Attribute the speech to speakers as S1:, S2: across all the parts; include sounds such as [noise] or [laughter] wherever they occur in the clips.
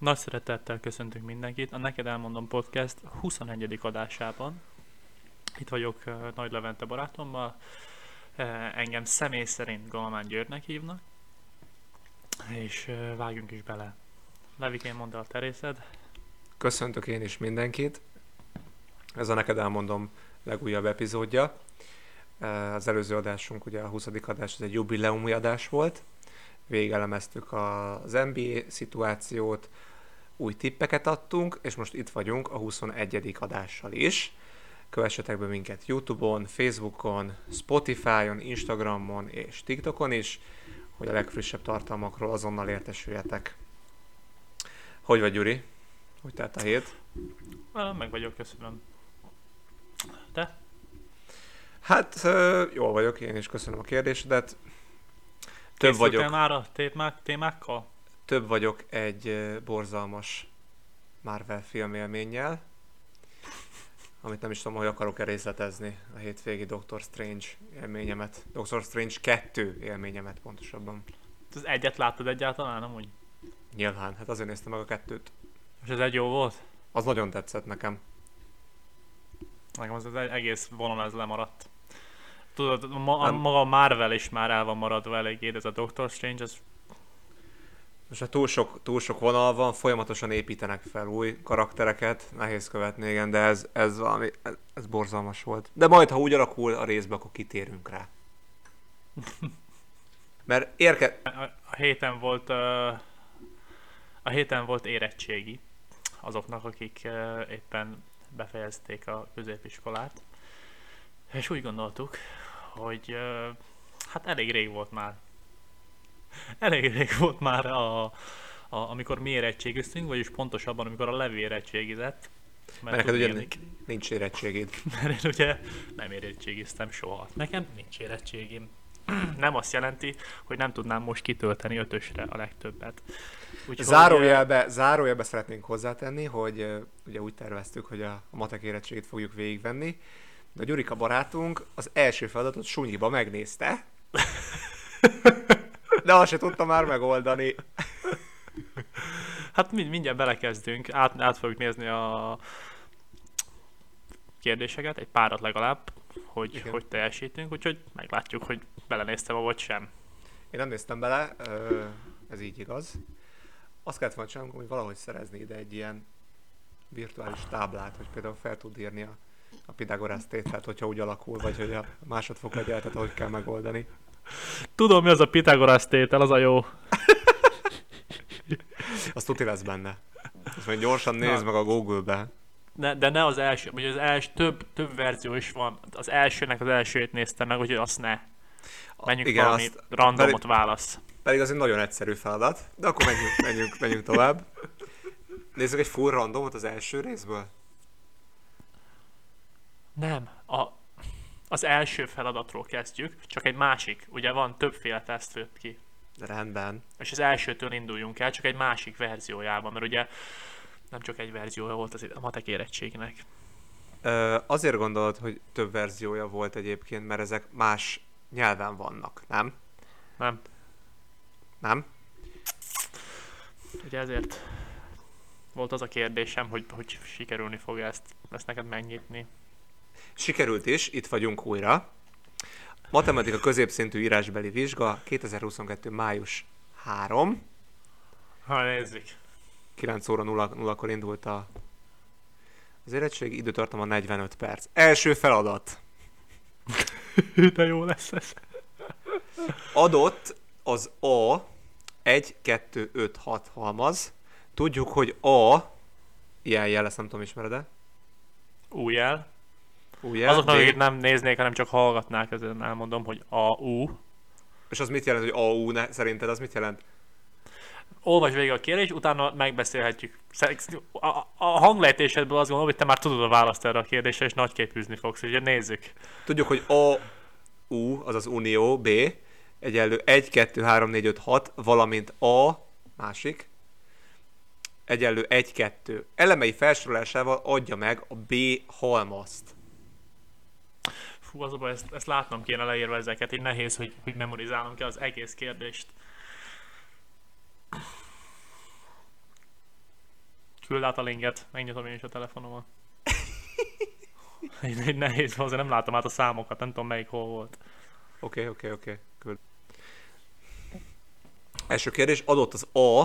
S1: Nagy szeretettel köszöntünk mindenkit. A Neked Elmondom Podcast 21. adásában. Itt vagyok uh, Nagy Levente barátommal. Uh, engem személy szerint Galamán Györgynek hívnak. És uh, vágjunk is bele. Levikén mondd el a terészed.
S2: Köszöntök én is mindenkit. Ez a Neked Elmondom legújabb epizódja. Az előző adásunk, ugye a 20. adás, ez egy jubileumi adás volt. Végelemeztük az NBA szituációt, új tippeket adtunk, és most itt vagyunk a 21. adással is. Kövessetek be minket Youtube-on, Facebookon, Spotify-on, Instagramon és TikTokon is, hogy a legfrissebb tartalmakról azonnal értesüljetek. Hogy vagy, Gyuri? Hogy telt a hét?
S1: Meg vagyok, köszönöm. Te?
S2: Hát, jól vagyok, én is köszönöm a kérdésedet.
S1: Több vagyok. már a témák, témákkal?
S2: Több vagyok egy borzalmas Marvel filmélménnyel, amit nem is tudom, hogy akarok-e részletezni a hétvégi Doctor Strange élményemet. Doctor Strange 2 élményemet pontosabban.
S1: Az egyet láttad egyáltalán, nem úgy?
S2: Nyilván, hát azért néztem meg a kettőt.
S1: És ez egy jó volt?
S2: Az nagyon tetszett nekem.
S1: Nekem az, az egész vonal ez lemaradt. Tudod, ma, nem. maga Marvel is már el van maradva eléggé, ez a Doctor Strange, ez
S2: most ha túl sok, túl sok vonal van, folyamatosan építenek fel új karaktereket, nehéz követni, igen, de ez, ez valami, ez, ez borzalmas volt. De majd, ha úgy alakul a részbe, akkor kitérünk rá. [laughs] Mert érke...
S1: A, héten volt a héten volt érettségi azoknak, akik éppen befejezték a középiskolát. És úgy gondoltuk, hogy hát elég rég volt már elég rég volt már, a, a, amikor mi érettségiztünk, vagyis pontosabban, amikor a levé érettségizett.
S2: Mert, mert neked ugye nincs érettségid. [laughs]
S1: Mert én ugye nem érettségiztem soha. Nekem nincs érettségim. [clears throat] nem azt jelenti, hogy nem tudnám most kitölteni ötösre a legtöbbet.
S2: Úgyhogy, zárójelbe, zárójelbe szeretnénk hozzátenni, hogy ugye úgy terveztük, hogy a, matek érettségét fogjuk végigvenni, de a Gyurika barátunk az első feladatot sunyiba megnézte, [laughs] de azt se tudta már megoldani.
S1: Hát mind, mindjárt belekezdünk, át, át fogjuk nézni a kérdéseket, egy párat legalább, hogy Igen. hogy teljesítünk, úgyhogy meglátjuk, hogy belenéztem vagy sem.
S2: Én nem néztem bele, ez így igaz. Azt kellett volna csinálnunk, hogy valahogy szerezni ide egy ilyen virtuális táblát, hogy például fel tud írni a, a Pythagoras tételt, hogyha úgy alakul, vagy hogy a másodfok egyenletet hogy kell megoldani.
S1: Tudom, mi az a Pythagoras tétel, az a jó. [laughs]
S2: Azt tuti lesz benne. Azt majd gyorsan nézd meg a Google-be.
S1: Ne, de ne az első, vagy az első, több, több verzió is van. Az elsőnek az elsőjét néztem meg, úgyhogy azt ne. Menjünk Igen, valami azt, randomot pedig, válasz.
S2: Pedig az egy nagyon egyszerű feladat, de akkor menjünk, menjünk, menjünk tovább. Nézzük egy full randomot az első részből?
S1: Nem. A, az első feladatról kezdjük, csak egy másik. Ugye van többféle teszt jött ki.
S2: Rendben.
S1: És az elsőtől induljunk el, csak egy másik verziójában, mert ugye nem csak egy verziója volt az a matek érettségnek.
S2: Ö, azért gondolod, hogy több verziója volt egyébként, mert ezek más nyelven vannak, nem?
S1: Nem.
S2: Nem?
S1: Ugye ezért volt az a kérdésem, hogy, hogy sikerülni fog ezt, ezt neked megnyitni.
S2: Sikerült is, itt vagyunk újra. Matematika középszintű írásbeli vizsga, 2022. május 3.
S1: Ha nézzük.
S2: 9 óra 0, 0-kor indult a, az érettség, időtartama 45 perc. Első feladat. [laughs]
S1: De jó lesz ez.
S2: Adott az A 1, 2, 5, 6 halmaz. Tudjuk, hogy A, ilyen jel, ezt nem tudom, ismered-e?
S1: Új jel. Ugye? Azoknak, akik nem néznék, hanem csak hallgatnák, ezért elmondom, hogy AU.
S2: És az mit jelent, hogy AU ne, szerinted? Az mit jelent?
S1: Olvasd végig a kérdést, utána megbeszélhetjük. A, a hanglejtésedből azt gondolom, hogy te már tudod a választ erre a kérdésre, és nagyképűzni fogsz, ugye nézzük.
S2: Tudjuk, hogy AU, azaz Unió, B, egyenlő 1, 2, 3, 4, 5, 6, valamint A, másik, egyenlő 1, 2. Elemei felsorolásával adja meg a B halmazt.
S1: Fú, az a baj, ezt, ezt látnom kéne leírva ezeket, így nehéz, hogy, hogy memorizálnom kell az egész kérdést. Küld át a linket, megnyitom én is a telefonomon. Egy, egy nehéz, azért nem látom át a számokat, nem tudom melyik hol volt.
S2: Oké, oké, oké. Küld. Első kérdés, adott az A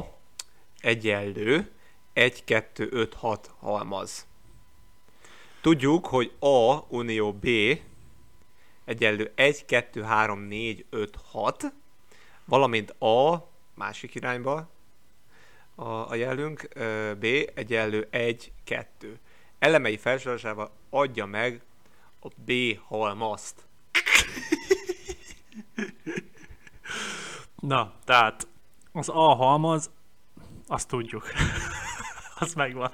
S2: egyenlő 1, 2, 5, 6 halmaz. Tudjuk, hogy A unió B egyenlő 1, 2, 3, 4, 5, 6, valamint A másik irányba a, a jelünk, B egyenlő 1, 2. Elemei felsorolásával adja meg a B halmazt.
S1: Na, tehát az A halmaz, azt tudjuk. [laughs] az megvan.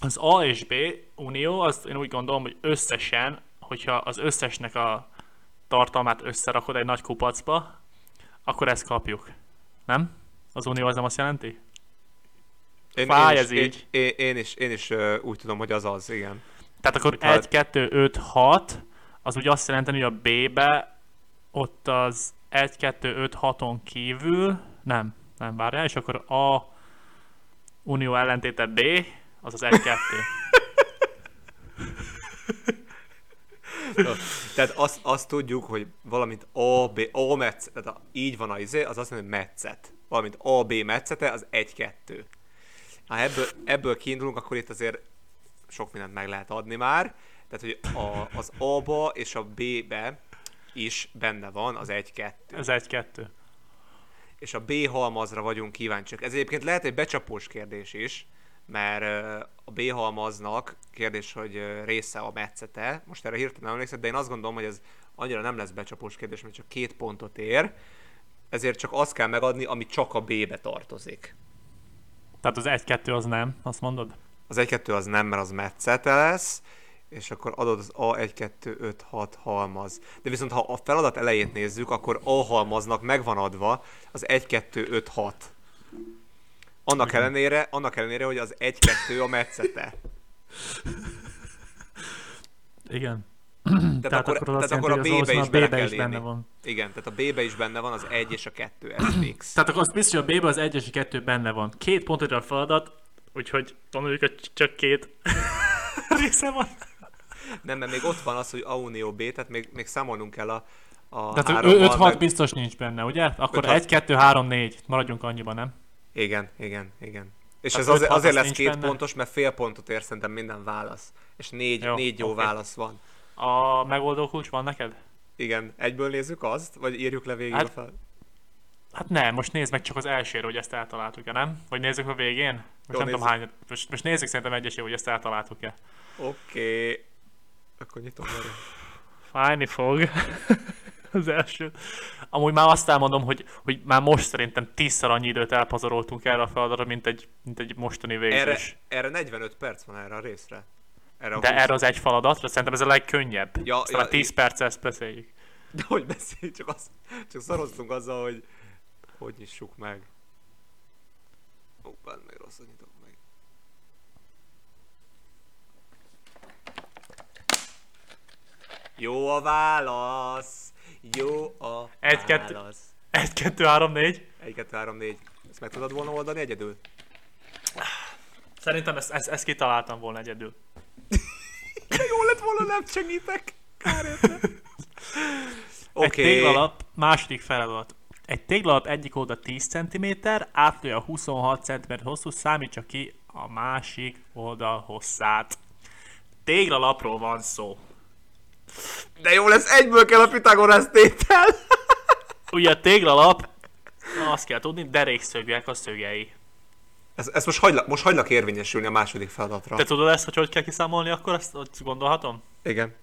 S1: Az A és B unió, azt én úgy gondolom, hogy összesen, hogyha az összesnek a tartalmát összerakod egy nagy kupacba, akkor ezt kapjuk. Nem? Az unió az nem azt jelenti?
S2: Én,
S1: Fáj
S2: én
S1: ez
S2: is,
S1: így.
S2: én, én is, én is úgy tudom, hogy az az, igen.
S1: Tehát akkor
S2: Tehát-
S1: 1, 2, 5, 6, az úgy azt jelenti, hogy a B-be ott az 1, 2, 5, 6-on kívül, nem, nem várjál, és akkor A unió ellentéte B, az az 1, 2.
S2: Tehát azt, azt tudjuk, hogy valamint A, B, A metsz, tehát a, így van a izé, az azt mondja, hogy metszet. Valamint A, B metszete, az 1-2. Ha ebből, ebből kiindulunk, akkor itt azért sok mindent meg lehet adni már. Tehát, hogy a, az A-ba és a B-be is benne van az 1-2.
S1: Ez 1, 2.
S2: és a B halmazra vagyunk kíváncsiak. Ez egyébként lehet egy becsapós kérdés is, mert a B halmaznak kérdés, hogy része a metszete. Most erre hirtelen emlékszem, de én azt gondolom, hogy ez annyira nem lesz becsapós kérdés, mert csak két pontot ér. Ezért csak azt kell megadni, ami csak a B-be tartozik.
S1: Tehát az 1, 2 az nem, azt mondod?
S2: Az 1-2 az nem, mert az metszete lesz, és akkor adod az A 1, 2, 5, 6 halmaz. De viszont ha a feladat elejét nézzük, akkor A halmaznak megvan adva az 1, 2, 5, 6. Annak ellenére, annak ellenére, hogy az 1, 2 a metszete.
S1: Igen.
S2: Tehát,
S1: Tehát
S2: akkor,
S1: akkor
S2: tehát
S1: azt
S2: akkor a B-be is bele kell
S1: is benne van.
S2: Igen, tehát a B-be is benne van az 1 és a 2, ez fix.
S1: Tehát akkor az biztos, hogy a B-be az 1 és a 2 benne van. Két pontot a feladat, úgyhogy tanuljuk, hogy csak két [laughs] része van.
S2: Nem, mert még ott van az, hogy A unió B, tehát még, még számolnunk kell a, a
S1: Tehát
S2: hárommal,
S1: 5-6
S2: meg-
S1: biztos nincs benne, ugye? Akkor
S2: 5-6.
S1: 1, 2, 3, 4. Maradjunk annyiban, nem?
S2: Igen, igen, igen. És
S1: Tehát
S2: ez azért,
S1: 5-6
S2: azért
S1: az
S2: lesz két
S1: benne?
S2: pontos, mert fél pontot ér szerintem minden válasz. És négy,
S1: Jó,
S2: négy jó
S1: oké.
S2: válasz van.
S1: A megoldó kulcs van neked?
S2: Igen, egyből nézzük azt, vagy írjuk le végig
S1: Hát-
S2: fel?
S1: Hát nem, most nézd meg csak az elsőre, hogy ezt eltaláltuk-e, nem? Vagy nézzük a végén? Most
S2: Jó,
S1: nem tudom
S2: nézzük.
S1: hány. Most, most nézzük szerintem egyesé, hogy ezt eltaláltuk-e.
S2: Oké. Akkor nyitom meg.
S1: Fájni fog. [laughs] az első. Amúgy már azt elmondom, hogy, hogy már most szerintem tízszer annyi időt elpazaroltunk erre a feladatra, mint egy, mint egy mostani
S2: Erre,
S1: végzés.
S2: erre 45 perc van erre a részre. Erre a
S1: De
S2: 20.
S1: erre az egy feladatra szerintem ez a legkönnyebb.
S2: Ja,
S1: Aztán
S2: ja,
S1: a 10 perccel ezt beszéljük.
S2: De hogy beszélj, csak, az, csak szaroztunk azzal, hogy hogy nyissuk meg. Ó, bár meg rosszat nyitok meg. Jó a válasz! Jó a
S1: Egy, kettő.
S2: válasz.
S1: 1, 2, 3, 4.
S2: 1, 2, 3, 4. Ezt meg tudod volna oldani egyedül?
S1: Szerintem ezt, ezt, ezt kitaláltam volna egyedül. [laughs]
S2: Jó lett volna, nem segítek. Kár érte.
S1: Egy téglalap, második feladat. Egy téglalap egyik oldal 10 cm, átlője a 26 cm hosszú, számítsa ki a másik oldal hosszát. Téglalapról van szó.
S2: De jó lesz, egyből kell a Pythagoras tétel. [laughs]
S1: Ugye a téglalap, azt kell tudni, derékszögűek a szögei.
S2: Ez, ez most, hagylak, most hagylak érvényesülni a második feladatra.
S1: Te tudod ezt, hogy hogy kell kiszámolni, akkor azt hogy gondolhatom?
S2: Igen.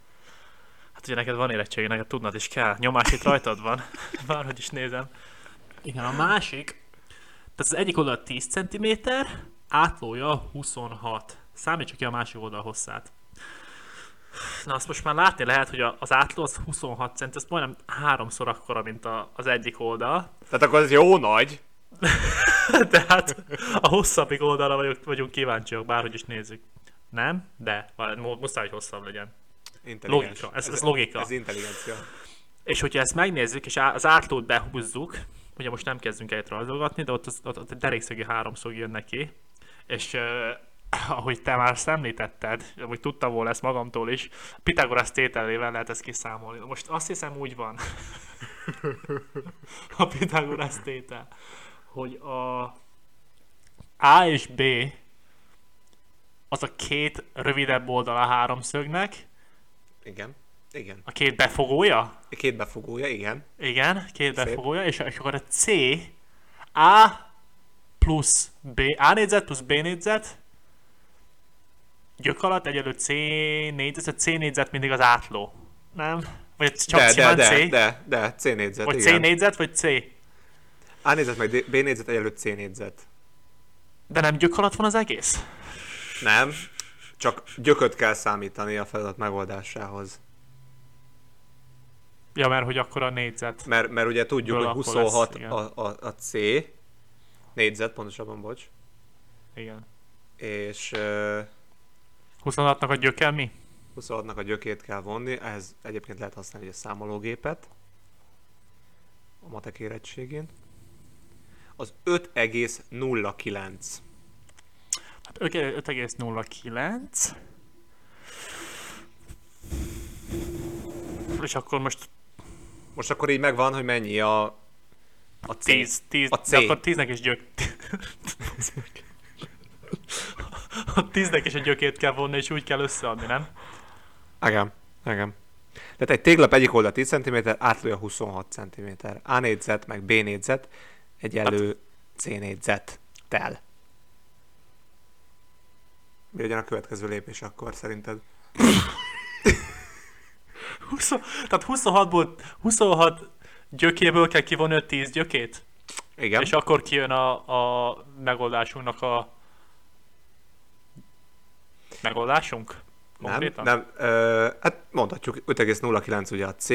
S1: Hát ugye neked van érettségi, neked tudnod is kell. Nyomás itt rajtad van. [laughs] Bárhogy is nézem. Igen, a másik. Tehát az egyik oldal 10 cm, átlója 26. Számítsa ki a másik oldal hosszát. Na azt most már látni lehet, hogy az átló az 26 cent, ez majdnem háromszor akkora, mint a, az egyik oldal.
S2: Tehát akkor ez jó nagy. [laughs]
S1: Tehát a hosszabbik oldalra vagyunk, vagyunk kíváncsiak, bárhogy is nézzük. Nem? De, muszáj, hogy hosszabb legyen. Logika, ez- ez logika.
S2: Ez intelligencia.
S1: És hogyha ezt megnézzük, és az átlót behúzzuk, ugye most nem kezdünk el rajzolgatni, de ott, az, ott, ott a derékszögi háromszög jön neki, és ahogy te már ezt említetted, hogy tudtam volna ezt magamtól is, Pitagoras tételével lehet ezt kiszámolni. Most azt hiszem úgy van, a Pitagoras tétel, hogy a A és B az a két rövidebb oldal a háromszögnek,
S2: Igen. Igen.
S1: a két befogója,
S2: Két befogója, igen.
S1: igen, két
S2: Szép.
S1: befogója, és, és akkor a C, A plusz B, A négyzet plusz B négyzet, gyök alatt egyelő C négyzet, a C négyzet mindig az átló. Nem? Vagy csak
S2: de, de,
S1: simán
S2: de,
S1: C?
S2: de, de, C négyzet,
S1: vagy C
S2: igen.
S1: négyzet, vagy C?
S2: A négyzet meg B négyzet egyelőtt C négyzet.
S1: De nem gyök alatt van az egész?
S2: Nem, csak gyököt kell számítani a feladat megoldásához.
S1: Ja, mert hogy akkor a négyzet.
S2: Mert, mert ugye tudjuk, hogy
S1: akkor lesz,
S2: 26
S1: igen.
S2: a, a, a C, négyzet pontosabban, bocs,
S1: Igen.
S2: és uh,
S1: 26-nak a gyöke mi?
S2: 26-nak a gyökét kell vonni, ehhez egyébként lehet használni egy számológépet a matek érettségén. Az 5,09.
S1: Hát ö- 5,09. És akkor most
S2: Most akkor így megvan, hogy mennyi a, a C.
S1: 10, 10,
S2: A C.
S1: de akkor 10-nek is gyök. [laughs] [laughs] A 10-nek is a gyökét kell vonni, és úgy kell összeadni, nem?
S2: Igen, igen. Tehát egy téglap egyik oldal 10 cm, átlója 26 cm. A négyzet, meg B négyzet, egyenlő C négyzet tel. Mi legyen a következő lépés akkor szerinted? [laughs]
S1: 20, tehát 26-ból, 26 gyökéből kell kivonni a 10 gyökét?
S2: Igen.
S1: És akkor kijön a, a megoldásunknak a megoldásunk?
S2: nem,
S1: Konkrétan?
S2: nem, ö, hát mondhatjuk, 5,09 ugye a C,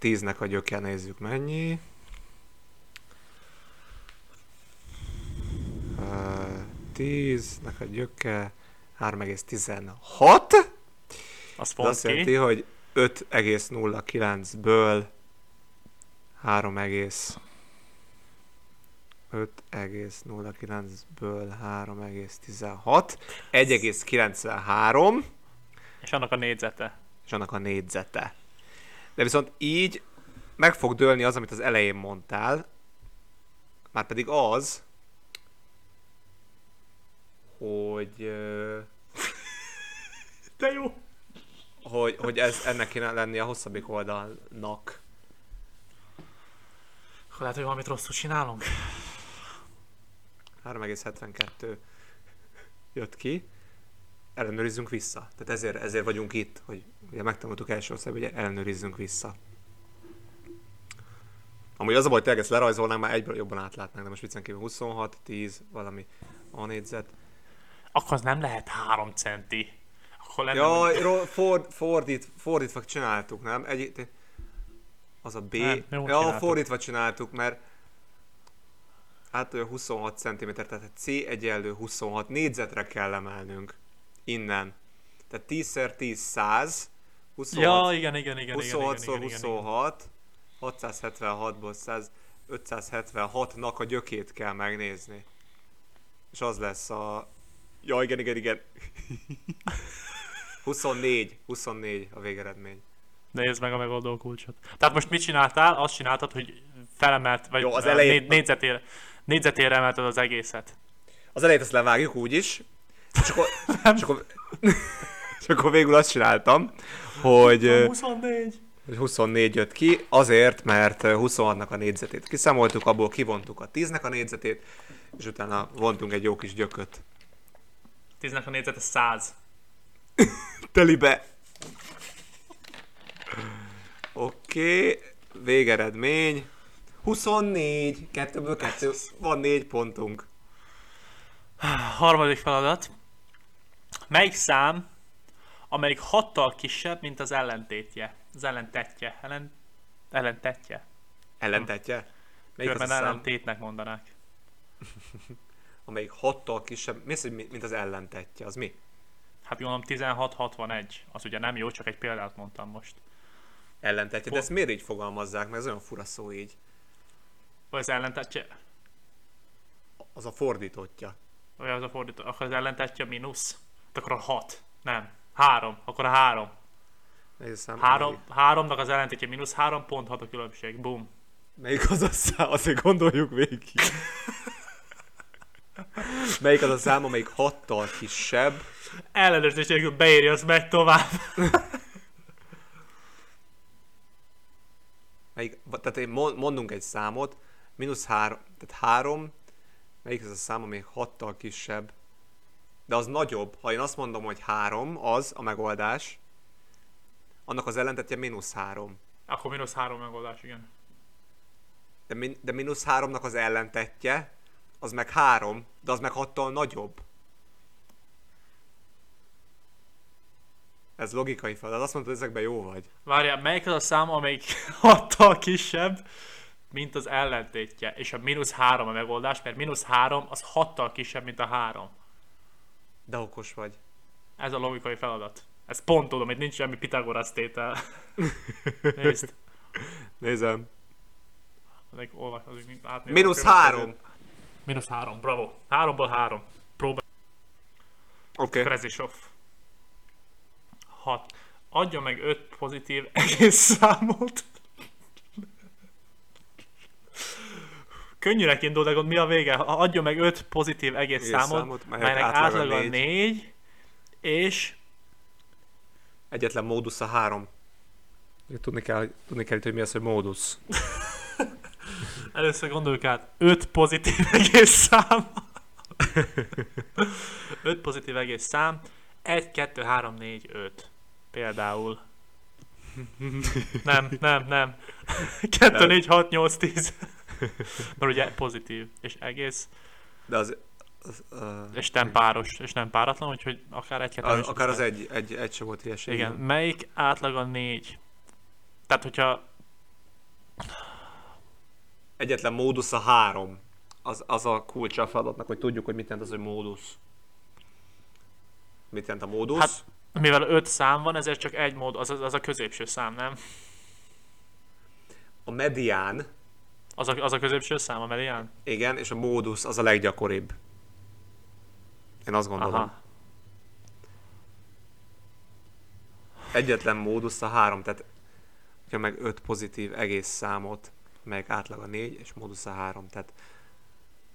S2: 10-nek a gyöke nézzük mennyi. Ö, 10-nek a gyöke 3,16.
S1: Az
S2: Ez
S1: font
S2: azt jelenti, hogy 5,09-ből 3, 5,09-ből 3,16, 1,93,
S1: És annak a négyzete.
S2: és annak a négyzete. De viszont így meg fog dőlni az, amit az elején mondtál, már pedig az, hogy, [laughs]
S1: De jó!
S2: hogy, hogy ez, ennek kéne lenni a hosszabbik oldalnak.
S1: Lehet, hogy valamit rosszul csinálunk.
S2: 3,72 jött ki. Ellenőrizzünk vissza. Tehát ezért, ezért vagyunk itt, hogy ugye megtanultuk első osztályban, hogy ellenőrizzünk vissza. Amúgy az a baj, hogy tényleg ezt lerajzolnánk, már egyből jobban átlátnánk, de most viccen kívül 26, 10, valami a négyzet.
S1: Akkor az nem lehet 3 centi. Akkor lenne...
S2: Jaj, ro- ford, fordít, fordítva csináltuk, nem? Egy, az a B.
S1: Nem, jó
S2: ja,
S1: csináltuk.
S2: fordítva csináltuk, mert hát olyan 26 cm, tehát C egyenlő 26 négyzetre kell emelnünk. Innen. Tehát 10x10 100, 26,
S1: Ja, igen, igen, igen, igen,
S2: 26
S1: igen, igen, igen, igen.
S2: 26, 676-ból 100, 576-nak a gyökét kell megnézni. És az lesz a... Ja, igen, igen, igen. [laughs] 24, 24 a végeredmény.
S1: Nézd meg a megoldó kulcsot. Tehát most mit csináltál? Azt csináltad, hogy felemelt, vagy
S2: Jó, az elején-
S1: négy, négyzetére, négyzetére emelted az egészet.
S2: Az elejét azt levágjuk úgy is, és akkor, [laughs] és akkor, [laughs] és akkor végül azt csináltam, hogy, ö,
S1: 24.
S2: hogy 24 jött ki, azért, mert ö, 26-nak a négyzetét kiszámoltuk, abból kivontuk a 10-nek a négyzetét, és utána vontunk egy jó kis gyököt.
S1: 10-nek a négyzete 100. [laughs]
S2: Telibe! Oké, okay, végeredmény. 24, kettőből kettő, van négy pontunk.
S1: Harmadik feladat. Melyik szám, amelyik hattal kisebb, mint az ellentétje? Az ellentetje. Ellen... Ellentetje.
S2: Ellentetje? Melyik az
S1: Körben
S2: szám,
S1: ellentétnek mondanák. [laughs]
S2: amelyik hattal kisebb, mi az, mint az ellentetje, az mi?
S1: Hát gondolom 16-61. Az ugye nem jó, csak egy példát mondtam most.
S2: Ellentetje, de ezt miért így fogalmazzák, mert ez olyan fura szó így.
S1: Vagy az ellentetje?
S2: Az a fordítottja.
S1: Vagy az a fordító? Akkor az ellentetje mínusz? Hát Akkor a 6. Nem. 3. Akkor a 3.
S2: Nehéz szám.
S1: 3 háromnak az ellentetje mínusz 3 pont 6 a különbség. Bum.
S2: Melyik az a szám? Azért gondoljuk végig. [laughs] Melyik az a szám, amelyik hattal kisebb?
S1: Ellenőrzés nélkül beírja, az megy tovább.
S2: Melyik, tehát én mon- mondunk egy számot, mínusz három, tehát három, melyik az a szám, amelyik hattal kisebb? De az nagyobb. Ha én azt mondom, hogy három, az a megoldás, annak az ellentetje mínusz három.
S1: Akkor mínusz 3 megoldás, igen.
S2: De, min- de mínusz háromnak az ellentetje, az meg három, de az meg hattal nagyobb. Ez logikai feladat. Azt mondtad, ezekben jó vagy.
S1: Várjál, melyik az a szám, amelyik [laughs] 6 kisebb, mint az ellentétje, és a mínusz 3 a megoldás, mert mínusz 3 az 6 kisebb, mint a 3.
S2: De okos vagy.
S1: Ez a logikai feladat. Ez pont tudom, itt nincs semmi Pitagorasz tétel. [laughs] Nézd.
S2: Nézem. Mínusz három.
S1: Mínusz 3, bravo. 3-ból 3. Próbál.
S2: Oké. Okay.
S1: Krezisov. 6. Adja meg 5 pozitív egész számot. Könnyűnek indul, de gond mi a vége? Adja meg 5 pozitív egész,
S2: Egész
S1: számot,
S2: számot,
S1: melynek
S2: átlaga
S1: átlaga
S2: négy.
S1: 4, és
S2: Egyetlen módusz a három. Tudni kell, tudni kell itt, hogy mi az, hogy módusz. [laughs]
S1: először gondoljuk át, 5 [laughs] [laughs] pozitív egész szám. 5 pozitív egész szám, 1, 2, 3, 4, 5. Például. Nem, nem, nem. 2,
S2: Nem.
S1: 4, 6, 8, 10. [laughs] Mert ugye pozitív, és egész,
S2: De az... az uh,
S1: és nem páros, és nem páratlan, úgyhogy akár egy,
S2: az, akár az egy, egy, egy se volt hülyeség.
S1: Igen, melyik átlaga 4? Tehát, hogyha
S2: Egyetlen módusz a három. Az, az a kulcsa a feladatnak, hogy tudjuk, hogy mit jelent az, hogy módusz. Mit jelent a módusz?
S1: Hát- mivel 5 szám van, ezért csak egy mód, az, az a középső szám, nem?
S2: a medián,
S1: Az a, az a középső szám, a medián?
S2: igen, és a módusz az a leggyakoribb. Én azt gondolom.
S1: Aha.
S2: Egyetlen módusz a három, tehát ha meg öt pozitív egész számot, meg átlaga négy, és módusz a három, tehát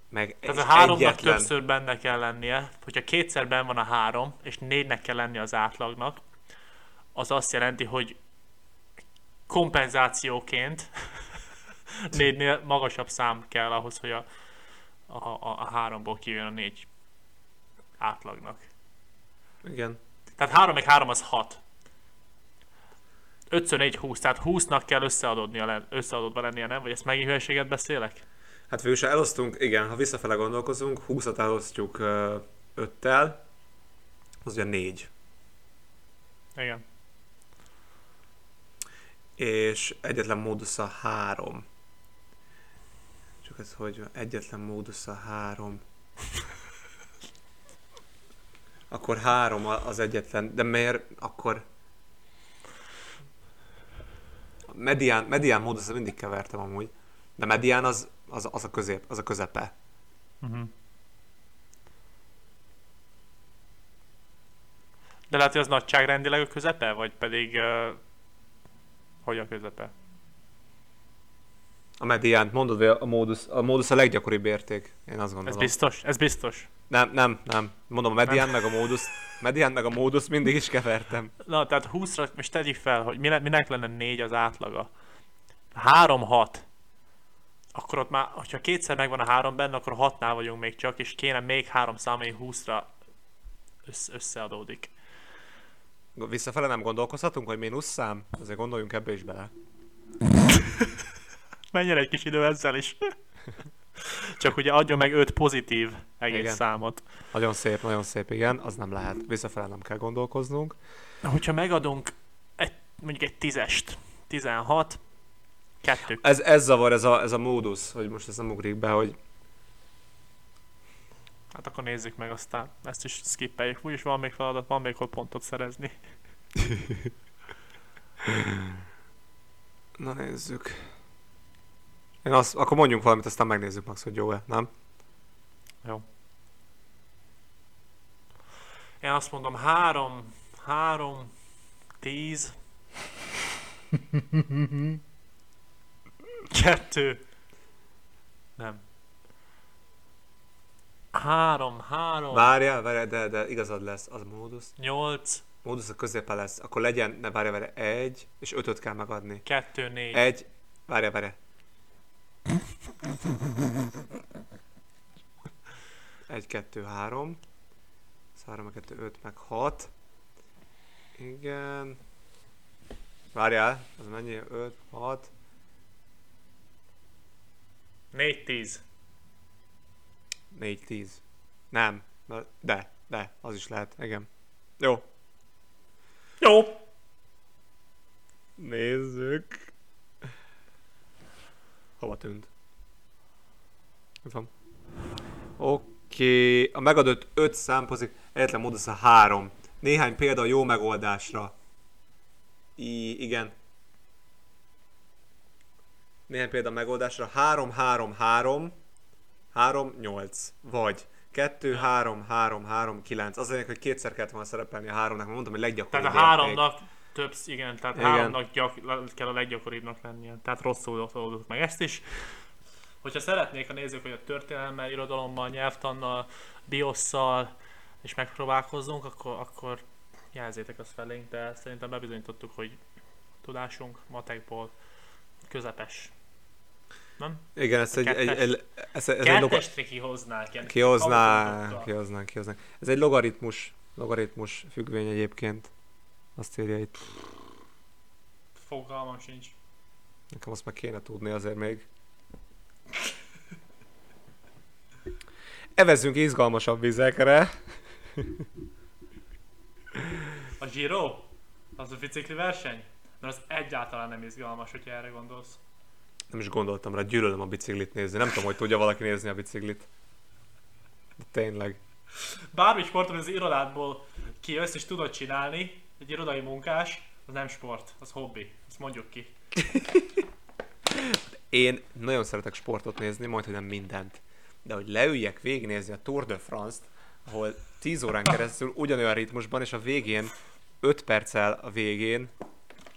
S2: meg
S1: Tehát a háromnak
S2: egyetlen,
S1: többször benne kell lennie, hogyha kétszer benne van a három, és négynek kell lennie az átlagnak, az azt jelenti, hogy kompenzációként négynél magasabb szám kell ahhoz, hogy a, a, a, a háromból kijön a négy átlagnak.
S2: Igen.
S1: Tehát 3 meg 3 az 6. 5 4 20, tehát 20-nak kell összeadódnia, összeadódva lennie, nem? Vagy ezt megint hülyeséget beszélek?
S2: Hát végül is elosztunk, igen, ha visszafele gondolkozunk, 20-at elosztjuk 5-tel, az ugye 4.
S1: Igen.
S2: És egyetlen módusz a 3. Csak ez hogy egyetlen módusz a 3. Akkor 3 az egyetlen, de miért akkor... A Medián, medián módusz mindig kevertem amúgy. De medián az, az, az a közép, az a közepe.
S1: Uh-huh. De lehet, hogy az nagyságrendileg a közepe, vagy pedig uh, hogy a közepe?
S2: A mediánt mondod, hogy a módusz, a módusz a leggyakoribb érték. Én azt
S1: Ez
S2: gondolom.
S1: biztos? Ez biztos.
S2: Nem, nem, nem. Mondom, a medián meg a módusz. Medián meg a módusz mindig is kevertem.
S1: Na, tehát 20-ra, most tegyük fel, hogy minek lenne 4 az átlaga. 3-6. Akkor ott már, hogyha kétszer megvan a 3 benne, akkor 6-nál vagyunk még csak, és kéne még 3 szám, ami 20-ra össze- összeadódik.
S2: Visszafele nem gondolkozhatunk, hogy mínusz szám? Azért gondoljunk ebbe is bele. [laughs]
S1: Menjen egy kis idő ezzel is. [laughs] Csak ugye adjon meg 5 pozitív egész
S2: Igen.
S1: számot.
S2: Nagyon szép, nagyon szép, igen. Az nem lehet. Visszafele nem kell gondolkoznunk.
S1: Hogyha megadunk egy, mondjuk egy tízest, 16, 2,
S2: Ez, ez zavar, ez a, ez a módusz, hogy most ez nem ugrik be, hogy
S1: hát akkor nézzük meg aztán, ezt is skippeljük. Úgyis van még feladat, van még hol pontot szerezni. [laughs]
S2: Na nézzük. Én azt, akkor mondjunk valamit, aztán megnézzük max, hogy jó-e, nem?
S1: Jó. Én azt mondom, három, három, tíz, [laughs] kettő, nem. Három, három,
S2: Várjál, várjál, de, de igazad lesz, az módusz.
S1: nyolc,
S2: Módusz a középe lesz, akkor legyen, ne várjál, várjál, egy, és ötöt kell megadni.
S1: kettő, négy.
S2: Egy, várjál, várjál. Egy, kettő, három. Ez három, kettő, öt, meg hat. Igen. Várjál, az mennyi? Öt, hat.
S1: Négy, tíz.
S2: Négy, tíz. Nem, na, de, de, az is lehet, igen. Jó,
S1: Jó.
S2: nézzük. Hova tűnt? Itt van. Oké, a megadott öt számpozik, egyetlen módusz a három. Néhány példa a jó megoldásra. I, igen. Néhány példa a megoldásra. 3, 3, 3, 3, 8. Vagy 2, 3, 3, 3, 9. Az lényeg, hogy kétszer kellett volna szerepelni a háromnak, mert mondtam, hogy leggyakoribb
S1: Tehát a háromnak több, igen, tehát
S2: Igen.
S1: háromnak gyak, kell a leggyakoribbnak lennie. Tehát rosszul oldottuk meg ezt is. Hogyha szeretnék a nézők, hogy a történelemmel, irodalommal, nyelvtannal, biosszal és megpróbálkozzunk, akkor, akkor jelzétek azt felénk, de szerintem bebizonyítottuk, hogy tudásunk matekból közepes. Nem?
S2: Igen, ez
S1: A
S2: egy, egy, egy, ez, ez egy loga-
S1: kihoznák. ilyen
S2: kihoznánk,
S1: alapotottal.
S2: kihoznánk, kihoznánk. Ez egy logaritmus, logaritmus függvény egyébként. Azt írja itt.
S1: Fogalmam sincs.
S2: Nekem azt meg kéne tudni azért még. Evezzünk izgalmasabb vizekre.
S1: A Giro? Az a bicikli verseny? Mert az egyáltalán nem izgalmas, hogyha erre gondolsz.
S2: Nem is gondoltam rá, gyűlölöm a biciklit nézni. Nem tudom, hogy tudja valaki nézni a biciklit. De tényleg.
S1: Bármi sport, amit az irodádból kijössz és tudod csinálni, egy irodai munkás, az nem sport, az hobbi. Ezt mondjuk ki. [laughs]
S2: Én nagyon szeretek sportot nézni, majd hogy nem mindent. De hogy leüljek végignézni a Tour de France-t, ahol 10 órán keresztül ugyanolyan ritmusban, és a végén 5 perccel a végén,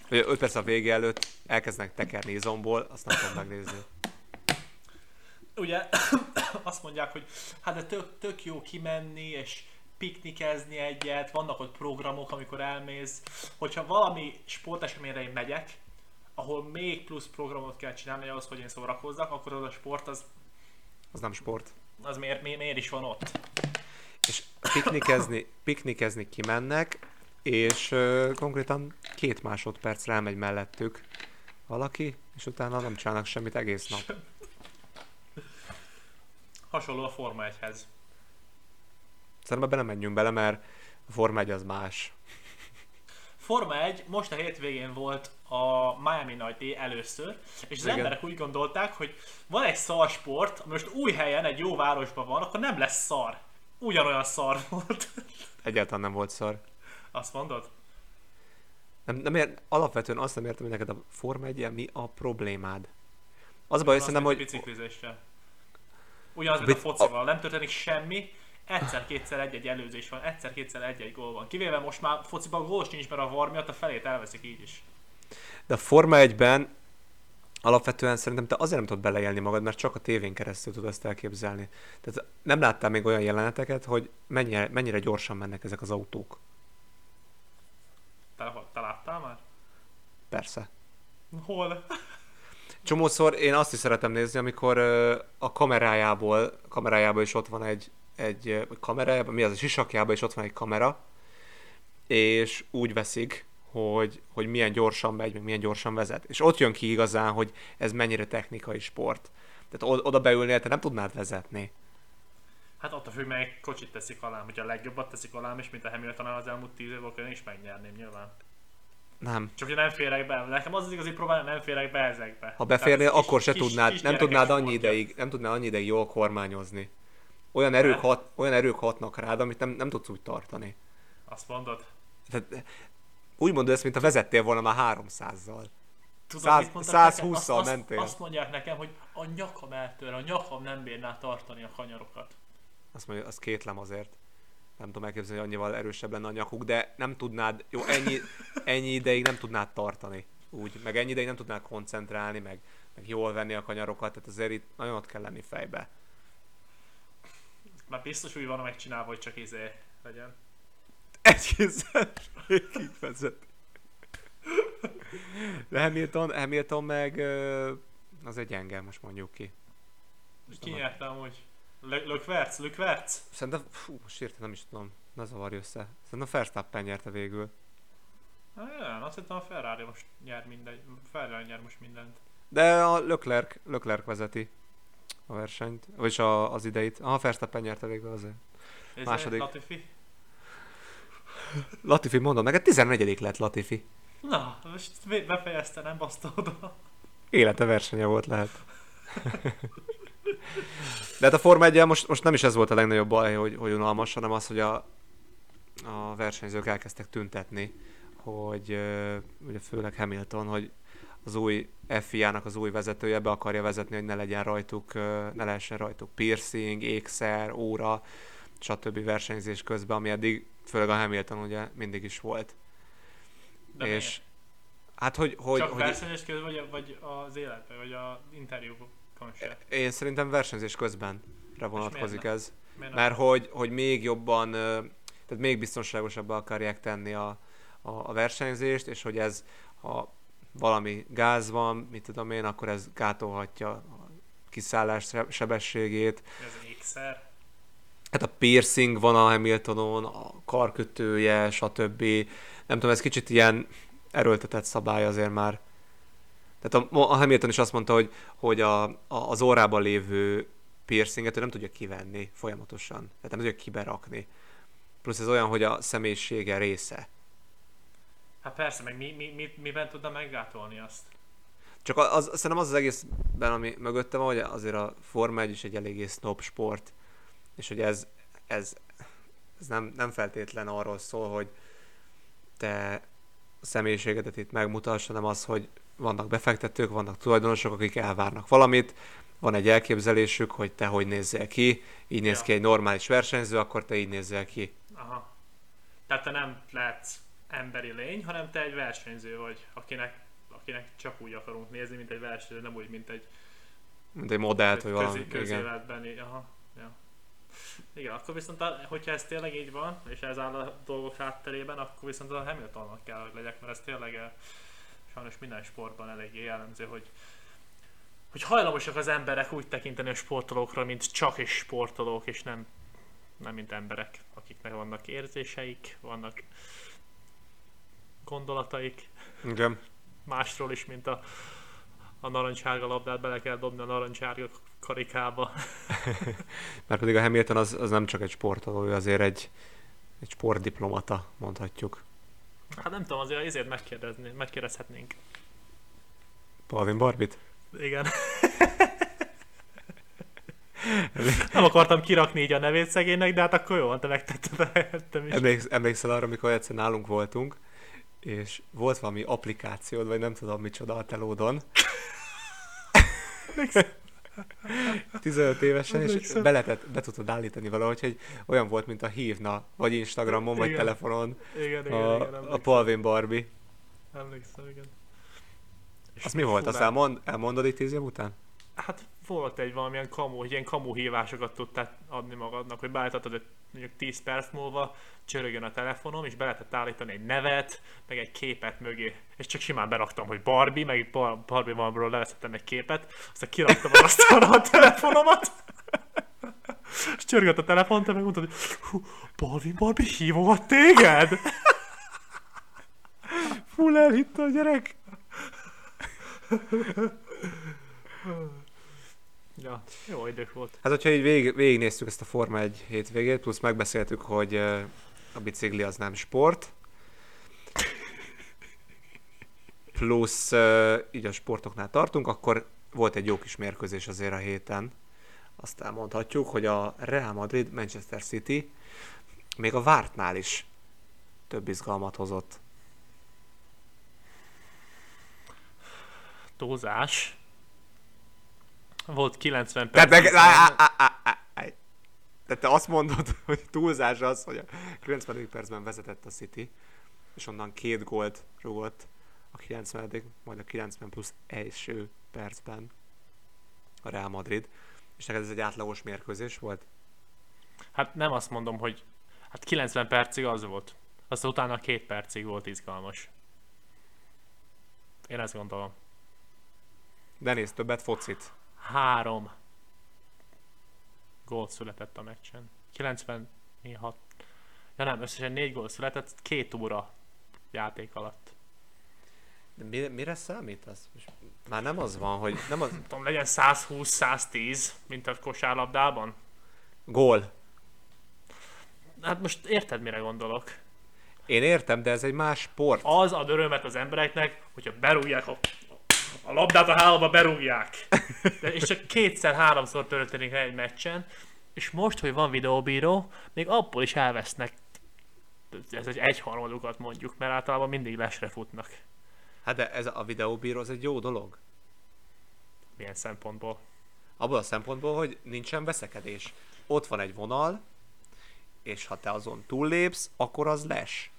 S2: vagy 5 perc a vége előtt elkezdenek tekerni izomból, azt nem tudom megnézni.
S1: Ugye [coughs] azt mondják, hogy hát de tök, tök jó kimenni és piknikezni egyet, vannak ott programok, amikor elmész. Hogyha valami sporteseményre én megyek, ahol még plusz programot kell csinálni ahhoz, hogy én szórakozzak, akkor az a sport az,
S2: Az nem sport.
S1: az miért, miért, miért is van ott?
S2: És piknikezni, piknikezni kimennek, és ö, konkrétan két másodpercre elmegy mellettük valaki, és utána nem csinálnak semmit egész nap.
S1: Hasonló a Forma 1-hez.
S2: Szerintem nem menjünk bele, mert a Forma 1 az más.
S1: Forma 1 most a hétvégén volt a Miami Nagy először, és az
S2: Igen.
S1: emberek úgy gondolták, hogy van egy szar sport, ami most új helyen, egy jó városban van, akkor nem lesz szar. Ugyanolyan szar [laughs] volt.
S2: Egyáltalán nem volt szar.
S1: Azt mondod?
S2: Nem, nem ér, alapvetően azt nem értem, hogy neked a Forma 1 mi a problémád. Az a baj,
S1: Azt,
S2: szerintem, hogy
S1: biciklizéssel. Ugyanaz, mint a focival, nem történik semmi, egyszer-kétszer egy-egy előzés van, egyszer-kétszer egy-egy gól van. Kivéve most már fociban gól sincs, mert a var miatt a felét elveszik így is.
S2: de a Forma 1-ben alapvetően szerintem te azért nem tudod beleélni magad, mert csak a tévén keresztül tudod ezt elképzelni. Tehát nem láttál még olyan jeleneteket, hogy mennyire, mennyire gyorsan mennek ezek az autók.
S1: Te, te láttál már?
S2: Persze.
S1: Hol?
S2: Csomószor én azt is szeretem nézni, amikor a kamerájából, kamerájából is ott van egy, egy kamerájában, mi az, a sisakjában is ott van egy kamera, és úgy veszik, hogy, hogy milyen gyorsan megy, meg milyen gyorsan vezet. És ott jön ki igazán, hogy ez mennyire technikai sport. Tehát oda beülnél, te nem tudnád vezetni.
S1: Hát attól függ, melyik kocsit teszik alám. Hogyha a legjobbat teszik alám, és mint a hamilton az elmúlt 10 év, akkor én is megnyerném nyilván.
S2: Nem.
S1: Csak hogy nem férek be. Nekem az az igazi probléma, nem férek be ezekbe.
S2: Ha beférnél,
S1: Tehát
S2: akkor se
S1: kis-
S2: tudnád,
S1: kis
S2: nem tudnád annyi
S1: sportja.
S2: ideig, nem tudnád annyi ideig jól kormányozni. Olyan erők, hat, olyan erők hatnak rád, amit nem, nem tudsz úgy tartani.
S1: Azt mondod?
S2: Tehát, úgy mondod ezt, mint a vezettél volna már 300-zal.
S1: Tudod,
S2: Száz-
S1: mit mondtak nekem?
S2: 120-szal
S1: azt, azt,
S2: mentél.
S1: azt mondják nekem, hogy a nyakam eltör, a nyakam nem bírná tartani a kanyarokat.
S2: Azt mondja, az kétlem azért. Nem tudom elképzelni, hogy annyival erősebb lenne a nyakuk, de nem tudnád, jó, ennyi, ennyi ideig nem tudnád tartani. Úgy, meg ennyi ideig nem tudnád koncentrálni, meg, meg jól venni a kanyarokat, tehát azért itt nagyon ott kell lenni fejbe.
S1: Már biztos úgy van megcsinálva, hogy csak izé legyen.
S2: Egy kézzel végig vezet. De Hamilton, Hamilton meg az egy gyenge, most mondjuk ki.
S1: Ki nyerte amúgy? Lökverc? Lökverc?
S2: Szerintem, fú, most hirtelen nem is tudom, ne zavarj össze. Szerintem Verstappen nyerte végül.
S1: Hát, nem, azt hittem a Ferrari most nyer mindegy. Ferrari nyer most mindent.
S2: De a Leclerc, Leclerc vezeti a versenyt, vagyis a, az ideit. Aha, Verstappen nyerte végül azért.
S1: Ez
S2: Második.
S1: Latifi?
S2: Latifi, mondom neked, 14 lett Latifi.
S1: Na, most befejezte, nem baszta oda.
S2: Élete versenye volt lehet. De hát a Forma 1 most, most nem is ez volt a legnagyobb baj, hogy, hogy unalmas, hanem az, hogy a, a versenyzők elkezdtek tüntetni, hogy ö, ugye főleg Hamilton, hogy az új FIA-nak az új vezetője be akarja vezetni, hogy ne legyen rajtuk, ne lehessen rajtuk piercing, ékszer, óra, stb. versenyzés közben, ami eddig főleg a Hamilton ugye mindig is volt.
S1: De
S2: és
S1: miért?
S2: hát hogy, hogy,
S1: Csak
S2: hogy
S1: versenyes közben, vagy, vagy az életben, vagy a interjúkon se?
S2: Én szerintem versenyzés közben vonatkozik ez.
S1: Miért
S2: Mert hogy, hogy még jobban, tehát még biztonságosabbá akarják tenni a, a, a versenyzést, és hogy ez, ha valami gáz van, mit tudom én, akkor ez gátolhatja a kiszállás se- sebességét.
S1: Ez ékszer.
S2: Hát a piercing van a Hamiltonon, a karkötője, stb. Nem tudom, ez kicsit ilyen erőltetett szabály azért már. Tehát a, a Hamilton is azt mondta, hogy, hogy a, a, az órában lévő piercinget ő nem tudja kivenni folyamatosan. Tehát nem tudja kiberakni. Plusz ez olyan, hogy a személyisége része.
S1: Hát persze, meg mi, mi, mi, miben tudna meggátolni azt?
S2: Csak az, az, szerintem az az egészben, ami mögötte van, hogy azért a Forma 1 is egy eléggé snob sport, és hogy ez, ez, ez nem, nem feltétlen arról szól, hogy te a személyiségedet itt megmutass, hanem az, hogy vannak befektetők, vannak tulajdonosok, akik elvárnak valamit, van egy elképzelésük, hogy te hogy nézzél ki, így néz
S1: Ja.
S2: ki egy normális versenyző, akkor te így nézzél ki.
S1: Aha. Tehát te nem lehetsz emberi lény, hanem te egy versenyző vagy, akinek, akinek csak úgy akarunk nézni, mint egy versenyző, nem úgy, mint egy
S2: Mint egy modellt, vagy valami. Igen.
S1: közéletben. így- Aha. Ja. Igen, akkor viszont, hogyha ez tényleg így van, és ez áll a dolgok hátterében, akkor viszont a Hamiltonnak kell, hogy legyek, mert ez tényleg eh, sajnos minden sportban eléggé jellemző, hogy hogy hajlamosak az emberek úgy tekinteni a sportolókra, mint csak is sportolók, és nem, nem mint emberek, akiknek vannak érzéseik, vannak gondolataik,
S2: Igen.
S1: másról is, mint a, a narancsárga labdát bele kell dobni a narancsárga karikába. [laughs]
S2: Mert pedig a Hamilton az, az nem csak egy sportoló, ő azért egy, egy sportdiplomata, mondhatjuk.
S1: Hát nem tudom, azért ezért megkérdezni, megkérdezhetnénk.
S2: Palvin Barbit?
S1: Igen. [laughs] nem akartam kirakni így a nevét szegénynek, de hát akkor jó, te megtetted.
S2: Emléksz, emlékszel arra, amikor egyszer nálunk voltunk, és volt valami applikációd, vagy nem tudom micsoda a telódon. 15 évesen, és
S1: Emlékszem.
S2: be, tudtad állítani valahogy, hogy olyan volt, mint a hívna, vagy Instagramon, vagy
S1: Igen.
S2: telefonon
S1: Igen, igen,
S2: a,
S1: igen,
S2: a. Palvin Barbie.
S1: emlékszem, igen. És
S2: Az mi volt? Azt elmond, elmondod itt tíz év után?
S1: Hát volt egy valamilyen kamu, ilyen kamu hívásokat tudtál adni magadnak, hogy beállítottad, hogy mondjuk 10 perc múlva csörögjön a telefonom, és be lehetett állítani egy nevet, meg egy képet mögé. És csak simán beraktam, hogy Barbie, meg Bar- Barbie valamról leveszettem egy képet, aztán kiraktam az asztalra a telefonomat, és csörgött a telefon, te meg hogy hú, Barbie, Barbie hívogat téged?
S2: Full elhitte a gyerek!
S1: Ja, jó idők volt.
S2: Hát, hogyha így végig, végignéztük ezt a Forma 1 hétvégét, plusz megbeszéltük, hogy a bicikli az nem sport, plusz így a sportoknál tartunk, akkor volt egy jó kis mérkőzés azért a héten. Azt elmondhatjuk, hogy a Real Madrid, Manchester City még a vártnál is több izgalmat hozott.
S1: túlzás. Volt 90
S2: Tehát,
S1: perc.
S2: á, á, á, á, á, á. Tehát te azt mondod, [laughs] hogy túlzás az, hogy a 90. percben vezetett a City, és onnan két gólt rúgott a 90 majd a 90 plusz első percben a Real Madrid. És neked ez egy átlagos mérkőzés volt?
S1: Hát nem azt mondom, hogy hát 90 percig az volt. Aztán utána két percig volt izgalmas. Én ezt gondolom.
S2: De nézd többet focit.
S1: Három gól született a meccsen. 96. Ja nem, összesen négy gól született két óra játék alatt.
S2: De mire, mire számít az? Most már nem az van, hogy nem az...
S1: Tudom, legyen 120-110, mint a kosárlabdában.
S2: Gól.
S1: Hát most érted, mire gondolok?
S2: Én értem, de ez egy más sport.
S1: Az ad örömet az embereknek, hogyha berúgják a, a labdát a hálóba, berúgják. De, és csak kétszer-háromszor történik egy meccsen, és most, hogy van videóbíró, még abból is elvesznek ez egy egyharmadukat mondjuk, mert általában mindig lesre futnak.
S2: Hát de ez a videóbíró az egy jó dolog.
S1: Milyen szempontból.
S2: Abból a szempontból, hogy nincsen veszekedés. Ott van egy vonal, és ha te azon túllépsz, akkor az les.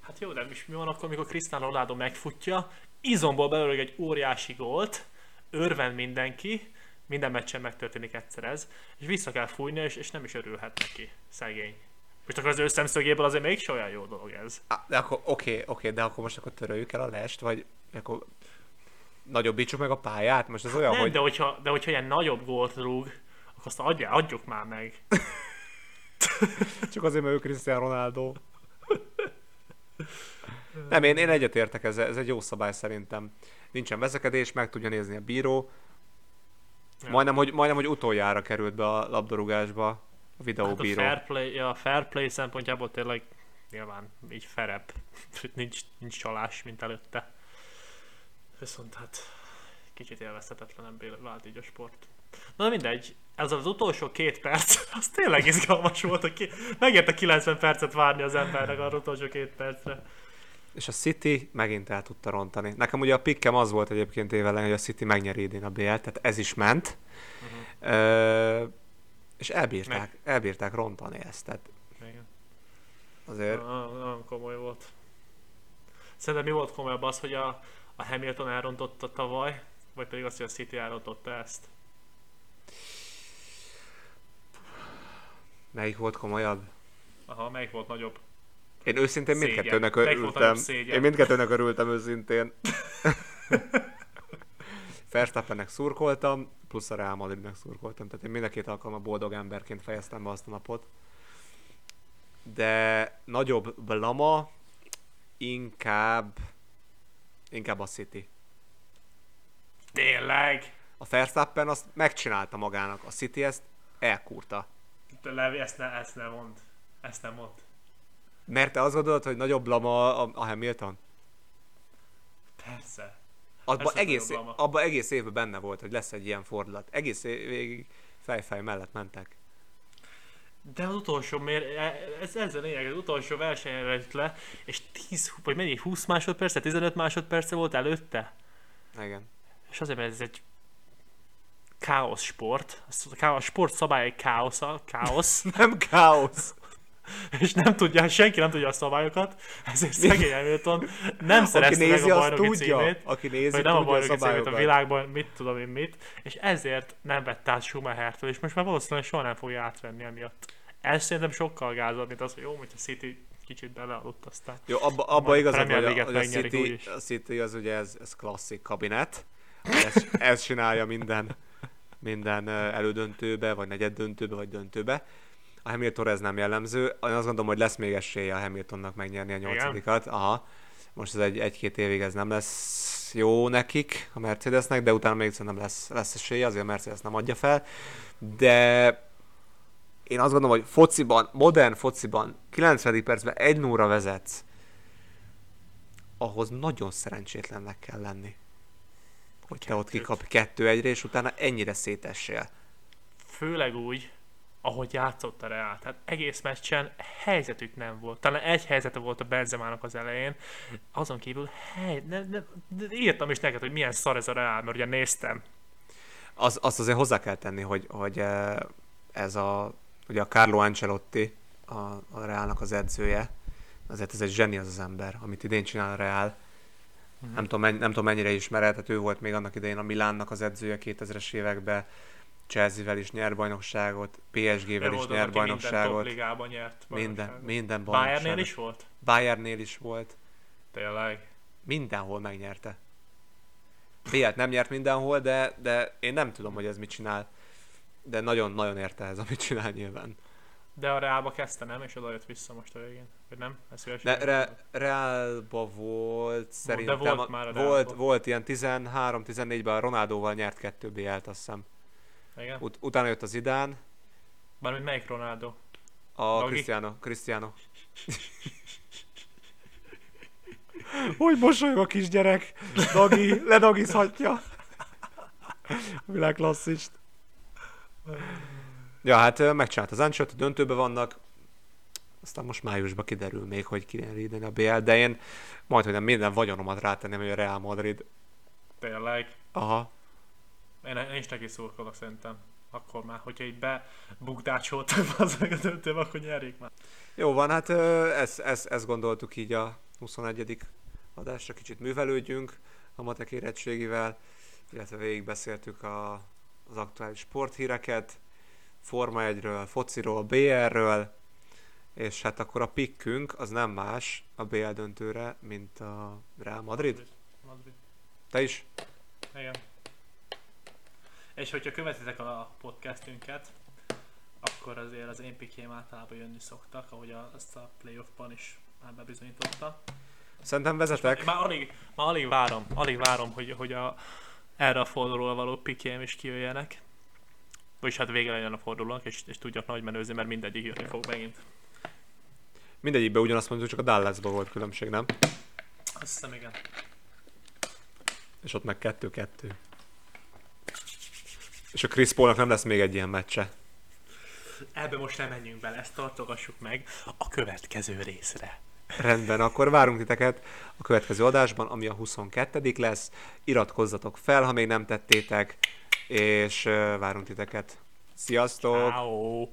S1: Hát jó, de mi van akkor, amikor Cristiano Ronaldo megfutja, izomból belőle egy óriási gólt, örvend mindenki, minden meccsen megtörténik egyszer ez, és vissza kell fújni, és, és nem is örülhet neki, szegény. Most akkor az ő szemszögéből azért mégis olyan jó dolog ez.
S2: Á, de akkor oké, okay, oké, okay, de akkor most akkor töröljük el a lest, vagy akkor nagyobbítsuk meg a pályát? Most ez olyan,
S1: nem,
S2: hogy...
S1: de hogyha, de hogyha ilyen nagyobb gólt rúg, akkor azt adja, adjuk már meg. [laughs]
S2: Csak azért, mert ő Cristiano Ronaldo. [laughs] Nem, én, én egyetértek ezzel, ez egy jó szabály szerintem. Nincsen veszekedés, meg tudja nézni a bíró. Majdnem, hogy, majdnem, hogy utoljára került be a labdarúgásba a
S1: Hát a
S2: videóbíró.
S1: fair play, ja, a fair play szempontjából tényleg nyilván így ferebb. nincs, nincs csalás, mint előtte. Viszont hát kicsit élvezhetetlenebbé vált így a sport. Na mindegy, ez az utolsó két perc, [laughs] az tényleg izgalmas volt, hogy ki, megérte 90 percet várni az embernek arra utolsó két percre.
S2: És a City megint el tudta rontani. Nekem ugye a pikkem az volt egyébként évelen, hogy a City megnyeri idén a BL, tehát ez is ment. Uh-huh. Ö, és elbírták,
S1: Meg.
S2: elbírták rontani ezt. Tehát
S1: Igen.
S2: azért
S1: Na- Nagyon komoly volt. Szerintem mi volt komolyabb az, hogy a, a Hamilton elrontotta tavaly, vagy pedig az, hogy a City elrontotta ezt?
S2: melyik volt komolyabb?
S1: Aha, melyik volt nagyobb?
S2: Én őszintén
S1: Szégyen.
S2: mindkettőnek örültem. Én mindkettőnek örültem őszintén. [laughs] Verstappennek szurkoltam, plusz a Real Madridnek szurkoltam. Tehát én mind a két alkalommal boldog emberként fejeztem be azt a napot. De nagyobb blama inkább inkább a City.
S1: Tényleg?
S2: A Verstappen azt megcsinálta magának, a City ezt elkúrta.
S1: De Levi, ezt, ne, ezt nem mond. Ezt nem mond.
S2: Mert te azt gondolod, hogy nagyobb blama a, a Hamilton?
S1: Persze.
S2: Abba egész, abba egész évben benne volt, hogy lesz egy ilyen fordulat. Egész év végig fejfej mellett mentek.
S1: De az utolsó mér, ez, ez a lényeg, az utolsó versenyre jött le, és 10, vagy mennyi, 20 másodperce, 15 másodperce volt előtte?
S2: Igen.
S1: És azért, mert ez egy káosz sport. A káosz sport szabályai káosza, káosz, [laughs]
S2: Nem káosz. [laughs]
S1: és nem tudja, senki nem tudja a szabályokat, ezért szegény Hamilton nem
S2: Aki
S1: szerezte meg a bajnoki
S2: tudja.
S1: címét.
S2: Aki nézi,
S1: Vagy nem a
S2: tudja a
S1: bajnoki címét, a világban, mit tudom én mit, és ezért nem vett át Schumachertől, és most már valószínűleg soha nem fogja átvenni emiatt. Ez szerintem sokkal gázabb, mint az, hogy jó, hogy a City kicsit belealudt aztán.
S2: Jó, abba, abba igazad, hogy a, hogy a, City, a City az ugye ez, ez klasszik kabinet. Ez, ez csinálja minden, minden elődöntőbe, vagy negyeddöntőbe, vagy döntőbe. A Hamilton ez nem jellemző. Én azt gondolom, hogy lesz még esélye a Hamiltonnak megnyerni a nyolcadikat. Aha. Most ez egy, egy-két évig ez nem lesz jó nekik, a Mercedesnek, de utána még szerintem lesz, lesz esélye, azért a Mercedes nem adja fel. De én azt gondolom, hogy fociban, modern fociban 90. percben egy nóra vezetsz, ahhoz nagyon szerencsétlennek kell lenni. Hogy te ott kikap kettő egyre, és utána ennyire szétessél.
S1: Főleg úgy, ahogy játszott a Real. Tehát egész meccsen helyzetük nem volt. Talán egy helyzete volt a Benzemának az elején, azon kívül hely, ne, ne, ne, írtam is neked, hogy milyen szar ez a Real, mert ugye néztem.
S2: Az, azt azért hozzá kell tenni, hogy, hogy eh, ez a, ugye a Carlo Ancelotti, a, a Realnak az edzője, azért ez egy zseni az az ember, amit idén csinál a Real. Mm-hmm. Nem, tudom, nem tudom mennyire ismered, tehát ő volt még annak idején a Milánnak az edzője 2000-es években, Chelsea-vel is nyer bajnokságot, PSG-vel is nyer bajnokságot.
S1: Minden nyert
S2: Minden, minden
S1: bajnokságot. Bayernnél is volt?
S2: Bayernnél is volt.
S1: Tényleg?
S2: Mindenhol megnyerte. bl nem nyert mindenhol, de, de én nem tudom, hogy ez mit csinál. De nagyon-nagyon érte ez, amit csinál nyilván.
S1: De a Reálba kezdte, nem? És oda jött vissza most a végén. Vagy nem? Ez
S2: de re, Reálba volt szerintem. De volt, már a volt, volt ilyen 13-14-ben a Ronaldóval nyert kettő BL-t, azt hiszem.
S1: Igen.
S2: Ut- utána jött az Idán.
S1: Bármint melyik Ronaldo?
S2: A Cristiano. Cristiano. [laughs] Hogy mosolyog a kisgyerek? Dagi, ledagizhatja. A világ klasszist. Ja, hát megcsinált az Ancsot, döntőbe vannak. Aztán most májusban kiderül még, hogy ki védeni a BL, de én majd, hogy nem minden vagyonomat rátenném, hogy a Real Madrid.
S1: Tényleg?
S2: Aha.
S1: Én, én is neki szurkolok szerintem. Akkor már, hogyha így bebukdácsoltak [laughs] az döntőbe, akkor nyerjék már.
S2: Jó van, hát ezt, ezt, ezt gondoltuk így a 21. adásra, kicsit művelődjünk a matek érettségivel, illetve végigbeszéltük a, az aktuális sporthíreket, Forma 1-ről, fociról, BR-ről, és hát akkor a pikkünk az nem más a BL döntőre, mint a Real Madrid. Madrid.
S1: Madrid.
S2: Te is?
S1: Igen. És hogyha követitek a podcastünket, akkor azért az én pikém általában jönni szoktak, ahogy a, azt a playoffban is már bebizonyította.
S2: Szerintem vezetek.
S1: Már, már, alig, már alig várom, alig várom, hogy, hogy a, erre a fordulóra való pikém is kijöjjenek. Vagyis hát vége legyen a fordulónak, és, és tudjak nagy menőzni, mert mindegyik jönni fog megint.
S2: Mindegyikben ugyanazt mondjuk, csak a Dallasban volt különbség, nem?
S1: Azt hiszem, igen.
S2: És ott meg kettő-kettő. És a Chris Paulnak nem lesz még egy ilyen meccse.
S1: Ebbe most nem menjünk bele, ezt tartogassuk meg a következő részre.
S2: Rendben, akkor várunk titeket a következő adásban, ami a 22 lesz. Iratkozzatok fel, ha még nem tettétek, és várunk titeket. Sziasztok!
S1: Ciao.